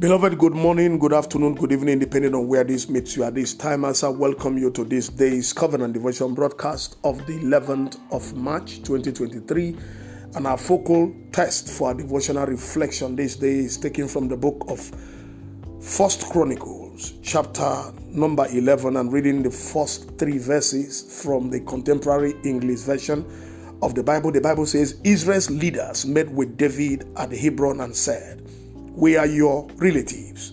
Beloved, good morning, good afternoon, good evening, depending on where this meets you at this time. As I welcome you to this day's Covenant Devotion broadcast of the 11th of March 2023. And our focal text for our devotional reflection this day is taken from the book of First Chronicles, chapter number 11, and reading the first three verses from the contemporary English version of the Bible. The Bible says, Israel's leaders met with David at Hebron and said, we are your relatives,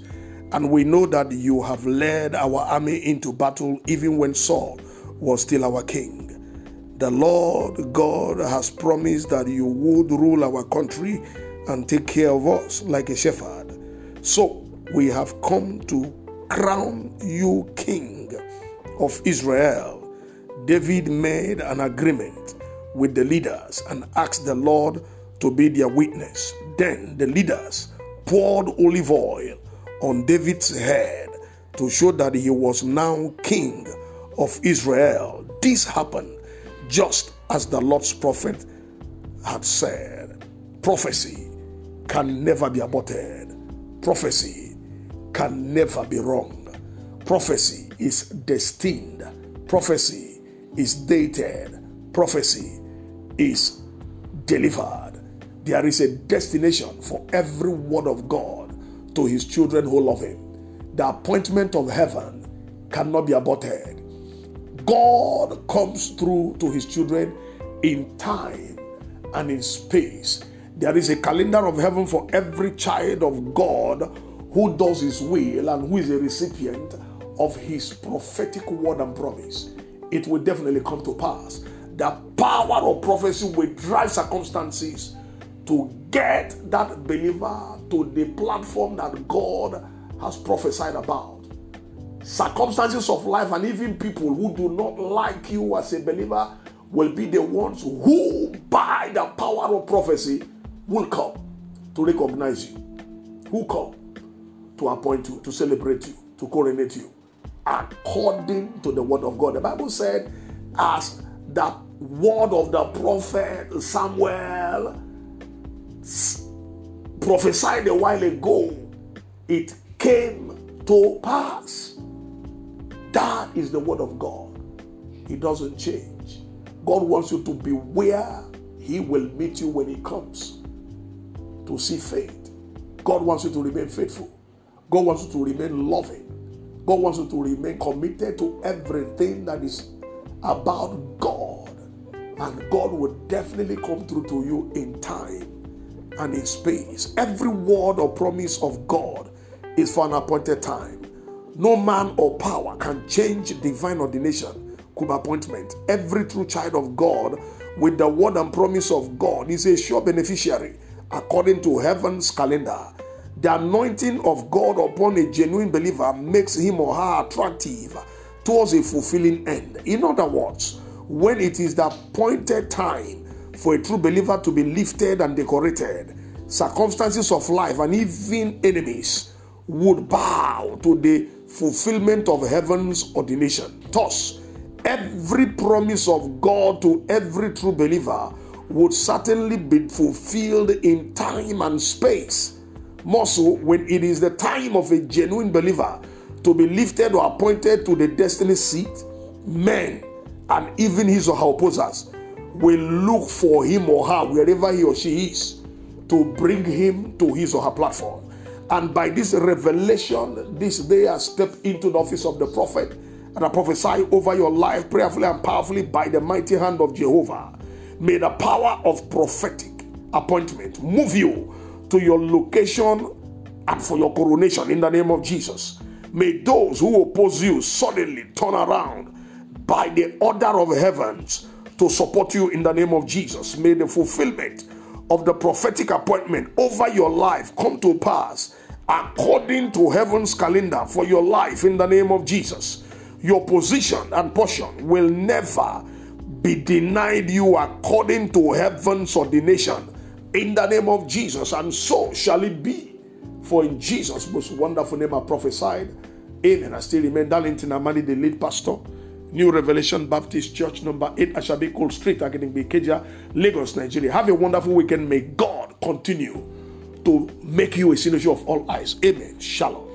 and we know that you have led our army into battle even when Saul was still our king. The Lord God has promised that you would rule our country and take care of us like a shepherd. So we have come to crown you king of Israel. David made an agreement with the leaders and asked the Lord to be their witness. Then the leaders poured olive oil on David's head to show that he was now king of Israel. This happened just as the Lord's prophet had said. Prophecy can never be aborted, prophecy can never be wrong. Prophecy is destined, prophecy is dated, prophecy is delivered. There is a destination for every word of God to his children who love him. The appointment of heaven cannot be aborted. God comes through to his children in time and in space. There is a calendar of heaven for every child of God who does his will and who is a recipient of his prophetic word and promise. It will definitely come to pass. The power of prophecy will drive circumstances to get that believer to the platform that God has prophesied about. Circumstances of life and even people who do not like you as a believer will be the ones who, by the power of prophecy, will come to recognize you, who come to appoint you, to celebrate you, to coronate you, according to the word of God. The Bible said, as the word of the prophet Samuel prophesied a while ago, it came to pass. That is the word of God. It doesn't change. God wants you to be where He will meet you when He comes to see faith. God wants you to remain faithful. God wants you to remain loving. God wants you to remain committed to everything that is about God. And God will definitely come through to you in time and in space. Every word or promise of God is for an appointed time. No man or power can change divine ordination, could appointment. Every true child of God with the word and promise of God is a sure beneficiary according to heaven's calendar. The anointing of God upon a genuine believer makes him or her attractive towards a fulfilling end. In other words, when it is the appointed time for a true believer to be lifted and decorated, circumstances of life and even enemies would bow to the fulfillment of heaven's ordination. Thus, every promise of God to every true believer would certainly be fulfilled in time and space. More so when it is the time of a genuine believer to be lifted or appointed to the destiny seat, men and even his or her opposers will look for him or her wherever he or she is to bring him to his or her platform. And by this revelation, this day I step into the office of the prophet and I prophesy over your life prayerfully and powerfully by the mighty hand of Jehovah. May the power of prophetic appointment move you to your location and for your coronation in the name of Jesus. May those who oppose you suddenly turn around by the order of heavens to support you in the name of Jesus. May the fulfillment of the prophetic appointment over your life come to pass according to heaven's calendar for your life in the name of Jesus. Your position and portion will never be denied you according to heaven's ordination in the name of Jesus, and so shall it be. For in Jesus' most wonderful name I prophesied. Amen. I still remain Darlington Amani, the lead pastor. New Revelation Baptist Church, number 8, Ashabi Cole Street, Agidingbi, Keja, Lagos, Nigeria. Have a wonderful weekend. May God continue to make you a signature of all eyes. Amen. Shalom.